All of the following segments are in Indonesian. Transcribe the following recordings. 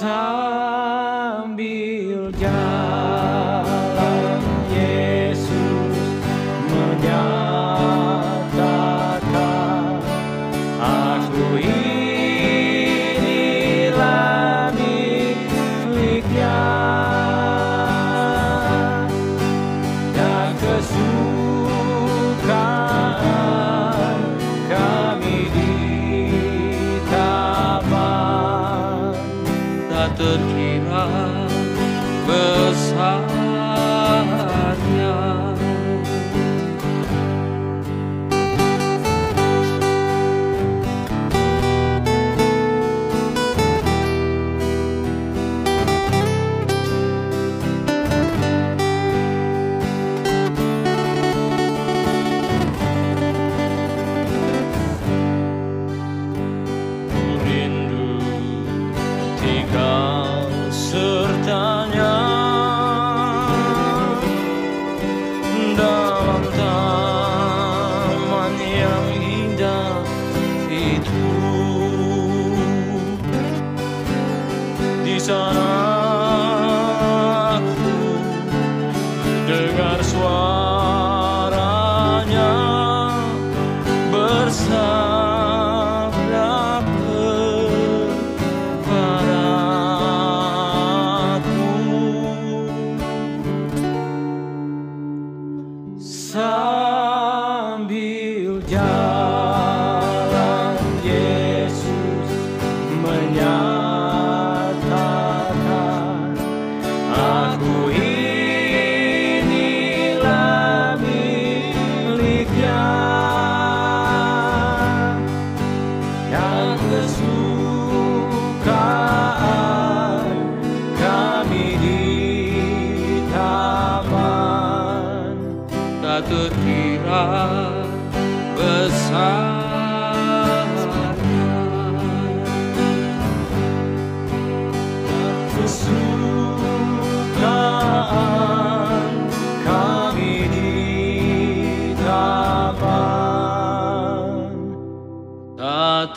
Sambil jalan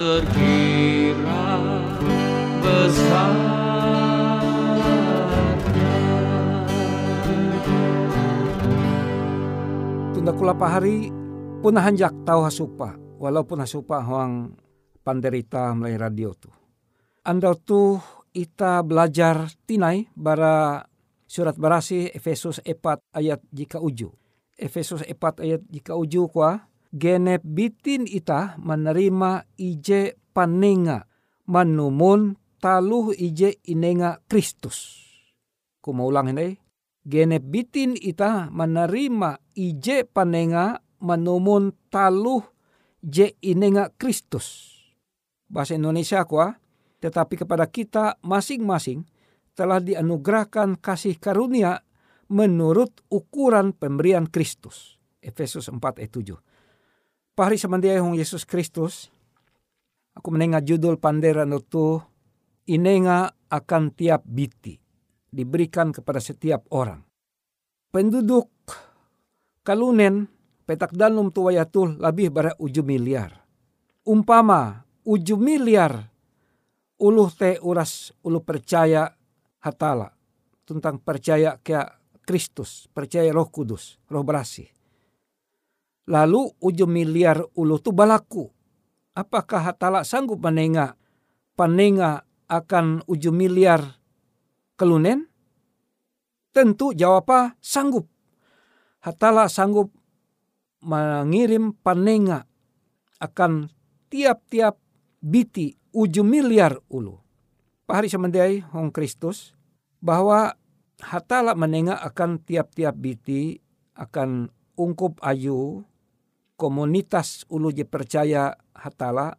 terkira besarnya Tunda kula pahari punah hanjak tahu hasupa walaupun hasupa huang panderita melalui radio tu. Anda tu ita belajar tinai bara surat barasi Efesus 4 ayat jika uju. Efesus 4 ayat jika uju kwa genep bitin ita menerima ije panenga manumun taluh ije inenga Kristus. Ku ulang ini. Genep bitin ita menerima ije panenga manumun taluh je inenga Kristus. Bahasa Indonesia kuah, tetapi kepada kita masing-masing telah dianugerahkan kasih karunia menurut ukuran pemberian Kristus. Efesus 4 ayat 7. Pahari semandiai hong Yesus Kristus, aku menengah judul panderan itu, inenga akan tiap biti, diberikan kepada setiap orang. Penduduk kalunen petak danum tuwayatul lebih bara uju miliar. Umpama uju miliar uluh te uras ulu percaya hatala tentang percaya ke Kristus, percaya Roh Kudus, Roh Berasih. Lalu uju miliar ulu tu balaku. Apakah hatala sanggup menenga panenga akan uju miliar kelunen? Tentu jawabnya sanggup. Hatala sanggup mengirim panenga akan tiap-tiap biti uju miliar ulu. Pahari semendiai Hong Kristus bahwa hatala menenga akan tiap-tiap biti akan ungkup ayu komunitas ulu je percaya hatala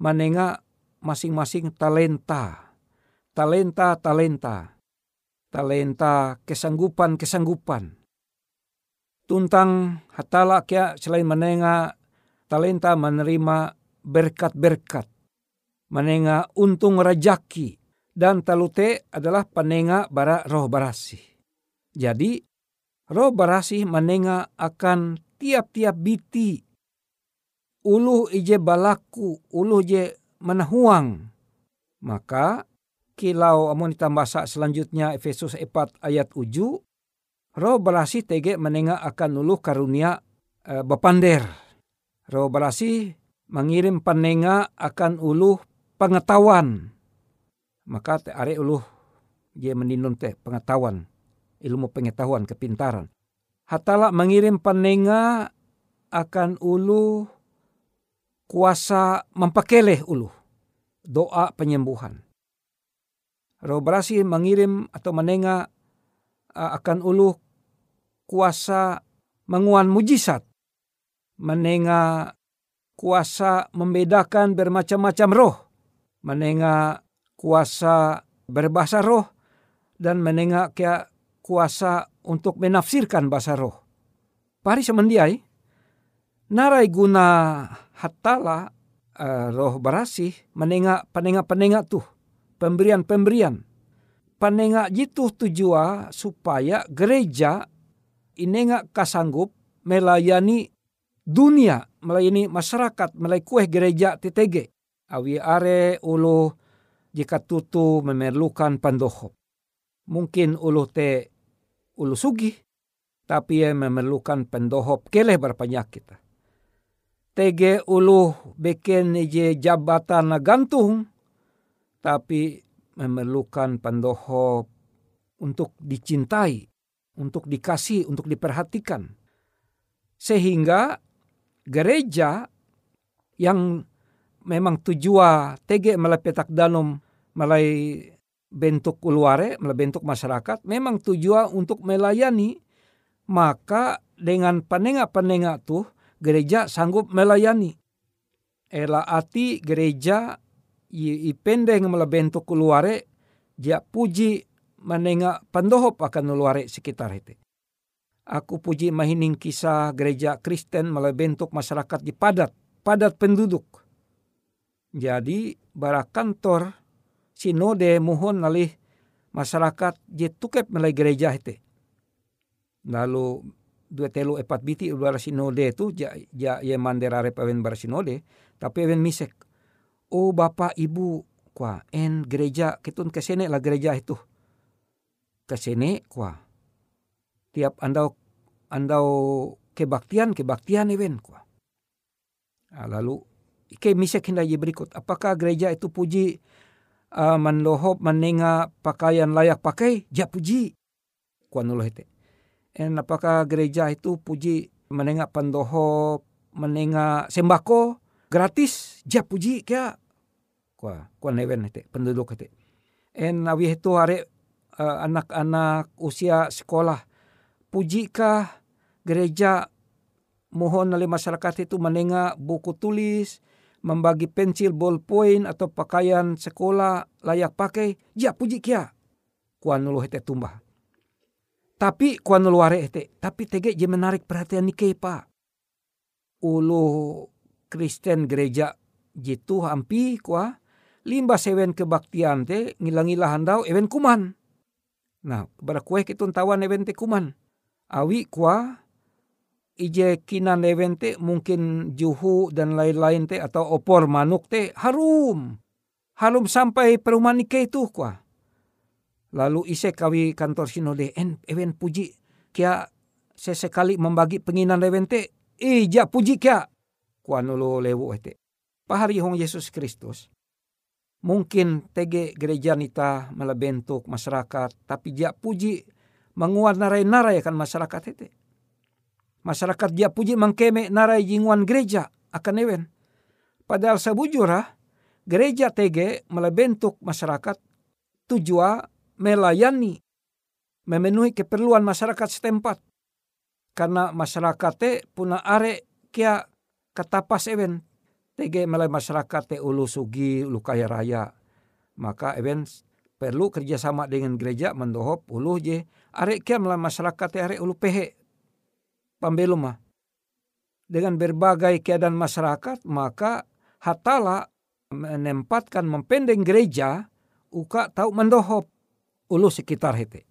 menenga masing-masing talenta. Talenta, talenta. Talenta, kesanggupan, kesanggupan. Tuntang hatala kia selain menenga talenta menerima berkat-berkat. Menenga untung rajaki. Dan talute adalah penenga bara roh barasi. Jadi roh barasi menenga akan tiap-tiap biti. Uluh ije balaku, uluh je menahuang. Maka kilau amun ditambah selanjutnya Efesus 4 ayat 7 roh barasi tege menenga akan uluh karunia e, bepander. Roh barasi mengirim penenga akan uluh pengetahuan. Maka te are uluh dia meninun te pengetahuan, ilmu pengetahuan, kepintaran. Hatala mengirim penenga akan uluh kuasa mempakeleh uluh. Doa penyembuhan. Roh berasi mengirim atau menenga akan uluh kuasa menguan mujizat. Menenga kuasa membedakan bermacam-macam roh. Menenga kuasa berbahasa roh. Dan menenga kuasa untuk menafsirkan bahasa roh. Pari semendiai, narai guna hatala uh, roh barasih menenga penenga-penenga tuh. Pemberian-pemberian. Penenga jitu tujua supaya gereja inenga kasanggup melayani dunia, melayani masyarakat, melayani kue gereja TTG. Awi are ulu jika tutu memerlukan pandohop. Mungkin ulu te ulu sugi, tapi ia memerlukan pendohop keleh berpenyakit. TG ulu bikin je jabatan gantung, tapi memerlukan pendohop untuk dicintai, untuk dikasih, untuk diperhatikan. Sehingga gereja yang memang tujuan TG melalui petak danum melalui bentuk keluare, bentuk masyarakat, memang tujuan untuk melayani, maka dengan penengah-penengah tuh gereja sanggup melayani. Ela ati gereja i, i pendeng melalui bentuk keluare, dia puji menengah pendohop akan luare sekitar itu. Aku puji mahining kisah gereja Kristen melalui bentuk masyarakat di padat, padat penduduk. Jadi bara kantor sinode mohon nalih masyarakat je tukep melalui gereja itu. Lalu dua telu epat biti udara sinode itu ja, ja ye mandera repawen bar sinode, tapi ewen misek. oh bapak ibu kwa en gereja kitun kesene lah gereja itu kesene kwa tiap andau andau kebaktian kebaktian even kwa nah, lalu ke misek hinda berikut apakah gereja itu puji uh, mandohop menenga pakaian layak pakai ja puji. Kwa nuloh hete. En apakah gereja itu puji menenga pandohop menenga sembako gratis ja puji kya kwa kwa neven hete penduduk hete. En awi itu are uh, anak-anak usia sekolah pujikah gereja? Mohon oleh masyarakat itu menenga buku tulis membagi pensil ballpoint atau pakaian sekolah layak pakai ja puji kia kuan nulu hete tumbah tapi kuan nulu are hete tapi tege je menarik perhatian nike pa ulu Kristen gereja jitu hampi kuah limba sewen kebaktian te ngilang-ngilah handau ewen kuman. Nah, kepada kue kitun tawan ewen te kuman. Awi kuah ije kinan ewen te mungkin juhu dan lain-lain te atau opor manuk te harum. Harum sampai perumahan nike itu kuah. Lalu ise kawi kantor sinode en ewen puji kia sesekali membagi penginan ewen te. Ija puji kia. Kuah nulu lewu ete. Pahari hong Yesus Kristus mungkin tege gereja nita malah bentuk masyarakat tapi dia puji menguat narai-narai akan masyarakat itu. Masyarakat dia puji mengkeme narai jinguan gereja akan ewen. Padahal sebujurah gereja tege malah bentuk masyarakat tujuan melayani memenuhi keperluan masyarakat setempat. Karena masyarakat te puna are kia katapas ewen tege melai masyarakat te ulu sugi ulu kaya raya maka even perlu kerjasama dengan gereja mendohop ulu je are kia melai masyarakat te are ulu pehe pambelum mah dengan berbagai keadaan masyarakat maka hatala menempatkan mempendeng gereja uka tahu mendohop ulu sekitar hete.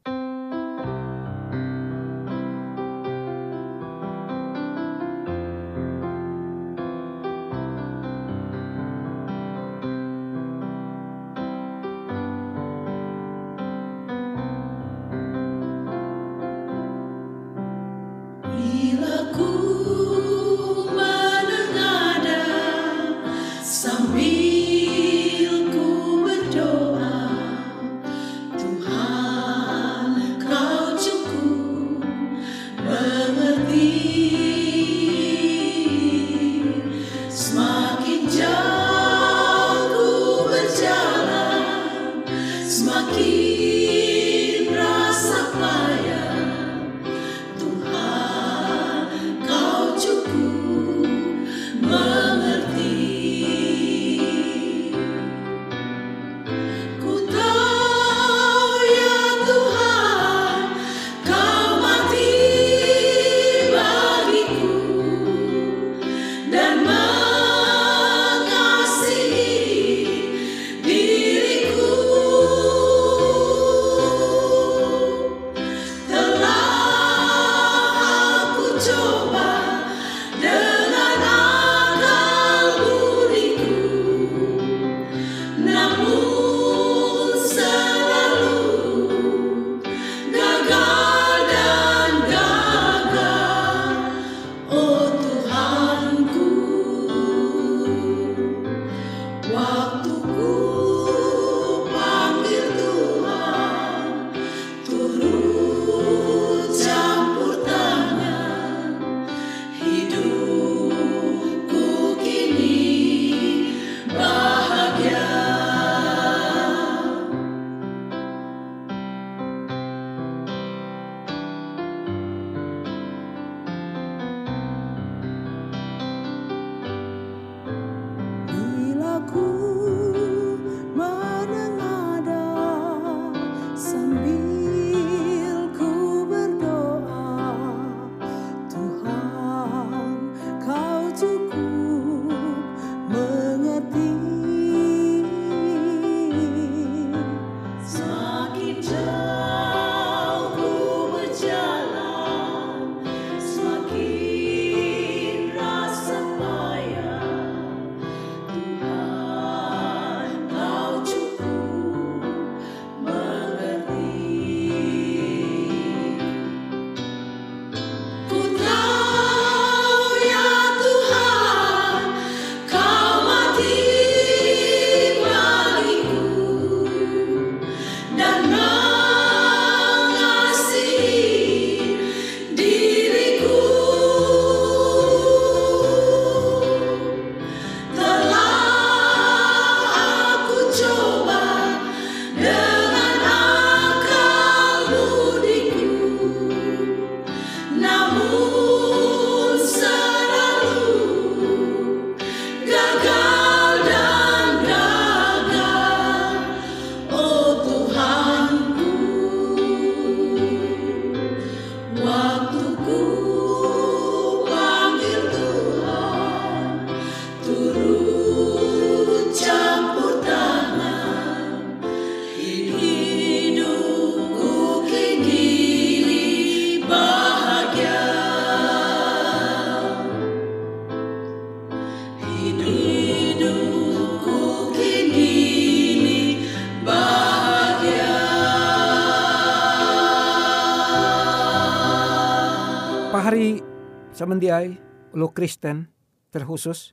Samandiai lo Kristen terkhusus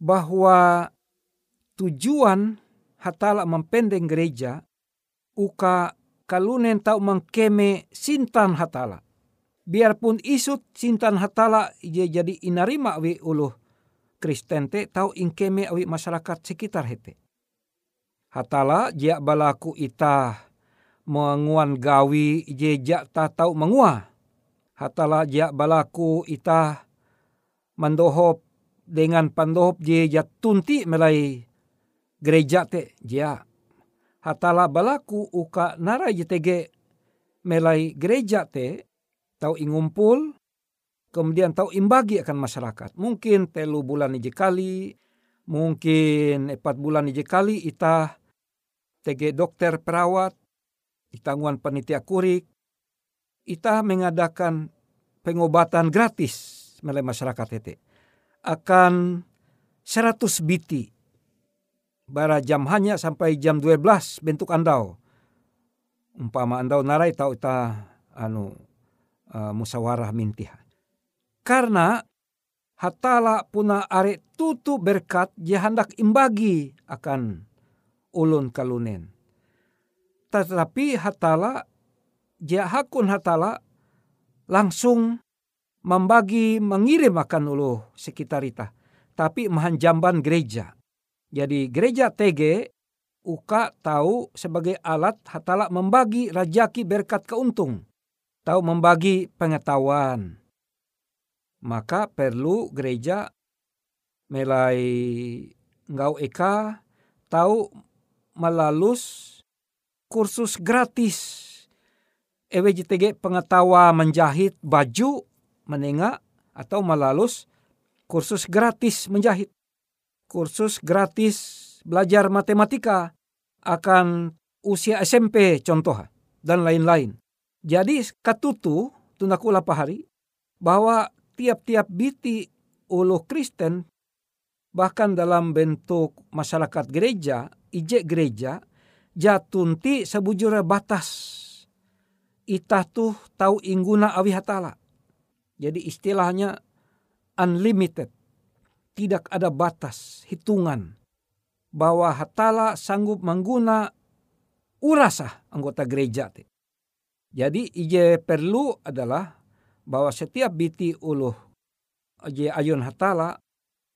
bahwa tujuan hatala mempendeng gereja uka kalunen tau mengkeme sintan hatala. Biarpun isut sintan hatala je jadi inarima wi uluh Kristen te tau ingkeme awi masyarakat sekitar hete. Hatala jia balaku ita menguan gawi je jak ta tau mengua. Hatala jia balaku ita mandohop dengan pandohop je tunti melai gereja te jia. Hatala balaku uka nara jetege melai gereja te tau ingumpul kemudian tau imbagi akan masyarakat. Mungkin telu bulan ije kali, mungkin empat bulan ije kali ita tege dokter perawat, itangguan panitia kurik, ita mengadakan pengobatan gratis melai masyarakat itu akan 100 biti. Bara jam hanya sampai jam 12 bentuk andau. Umpama andau narai tau ita anu uh, musawarah mintiha karena hatala puna are tutu berkat dia hendak imbagi akan ulun kalunen. Tetapi hatala dia hakun hatala langsung membagi mengirim akan ulu sekitar ita. Tapi mahanjamban gereja. Jadi gereja TG uka tahu sebagai alat hatala membagi rajaki berkat keuntung. Tahu membagi pengetahuan maka perlu gereja melai ngau eka tahu melalus kursus gratis EWJTG pengetahuan menjahit baju menengah atau melalus kursus gratis menjahit kursus gratis belajar matematika akan usia SMP contoh dan lain-lain. Jadi katutu tunakula pahari bahwa tiap-tiap biti ulu Kristen bahkan dalam bentuk masyarakat gereja, ijek gereja, jatunti sebujur batas. Itah tuh tahu ingguna awi hatala. Jadi istilahnya unlimited. Tidak ada batas, hitungan. Bahwa hatala sanggup mengguna urasa anggota gereja. Jadi ije perlu adalah bahwa setiap biti uluh aje ayun hatala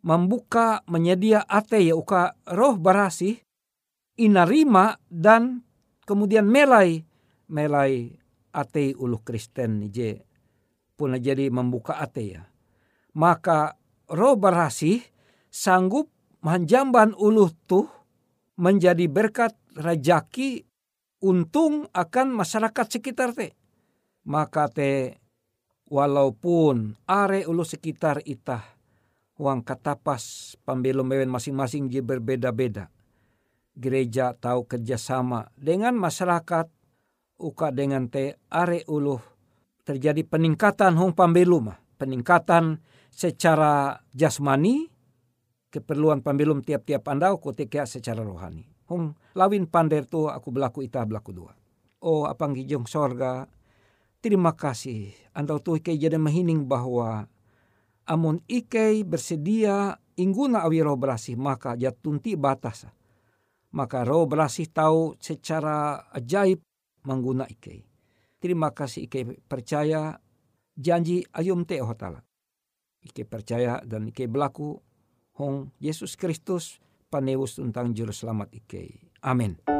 membuka menyedia ate ya uka roh barasi inarima dan kemudian melai melai ate uluh Kristen je. Pun jadi membuka ate ya. Maka roh barasi sanggup menjamban uluh tuh menjadi berkat rajaki untung akan masyarakat sekitar te. Maka te walaupun are ulu sekitar itah uang katapas pembelum mewen masing-masing je berbeda-beda. Gereja tahu kerjasama dengan masyarakat uka dengan te are ulu terjadi peningkatan hong pambelum peningkatan secara jasmani keperluan pambelum tiap-tiap andau ketika secara rohani. Hong lawin pander tu aku berlaku itah berlaku dua. Oh apang gijong sorga Terima kasih. Andau tu ikai jadi mahining bahwa amun ikai bersedia ingguna awi roh berasih maka jatunti batas. Maka roh berasih tahu secara ajaib mengguna ikai. Terima kasih ikai percaya janji ayum te hotala. Ikai percaya dan ikai berlaku hong Yesus Kristus panewus tentang juru selamat ikai. Amin.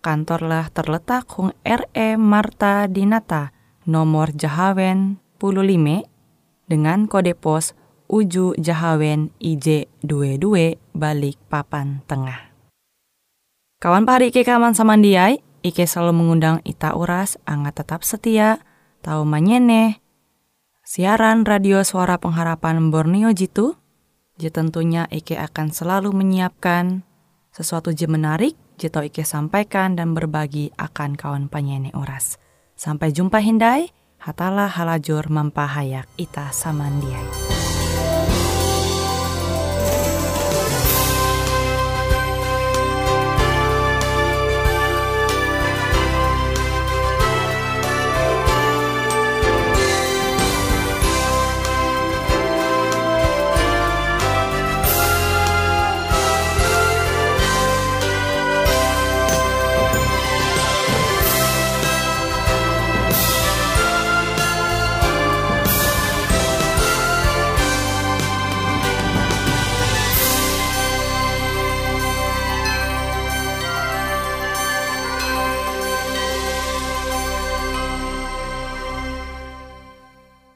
kantorlah terletak Hung RE Marta Dinata, nomor Jahawen 15, dengan kode pos Uju Jahawen IJ22 balik papan tengah. Kawan pahari Ike kaman samandiai, Ike selalu mengundang Ita Uras, angga tetap setia, tahu manyene, siaran radio suara pengharapan Borneo Jitu, tentunya Ike akan selalu menyiapkan sesuatu je menarik, je tau Ike sampaikan dan berbagi akan kawan penyanyi Uras. Sampai jumpa Hindai, hatalah halajur mempahayak Ita Samandiai.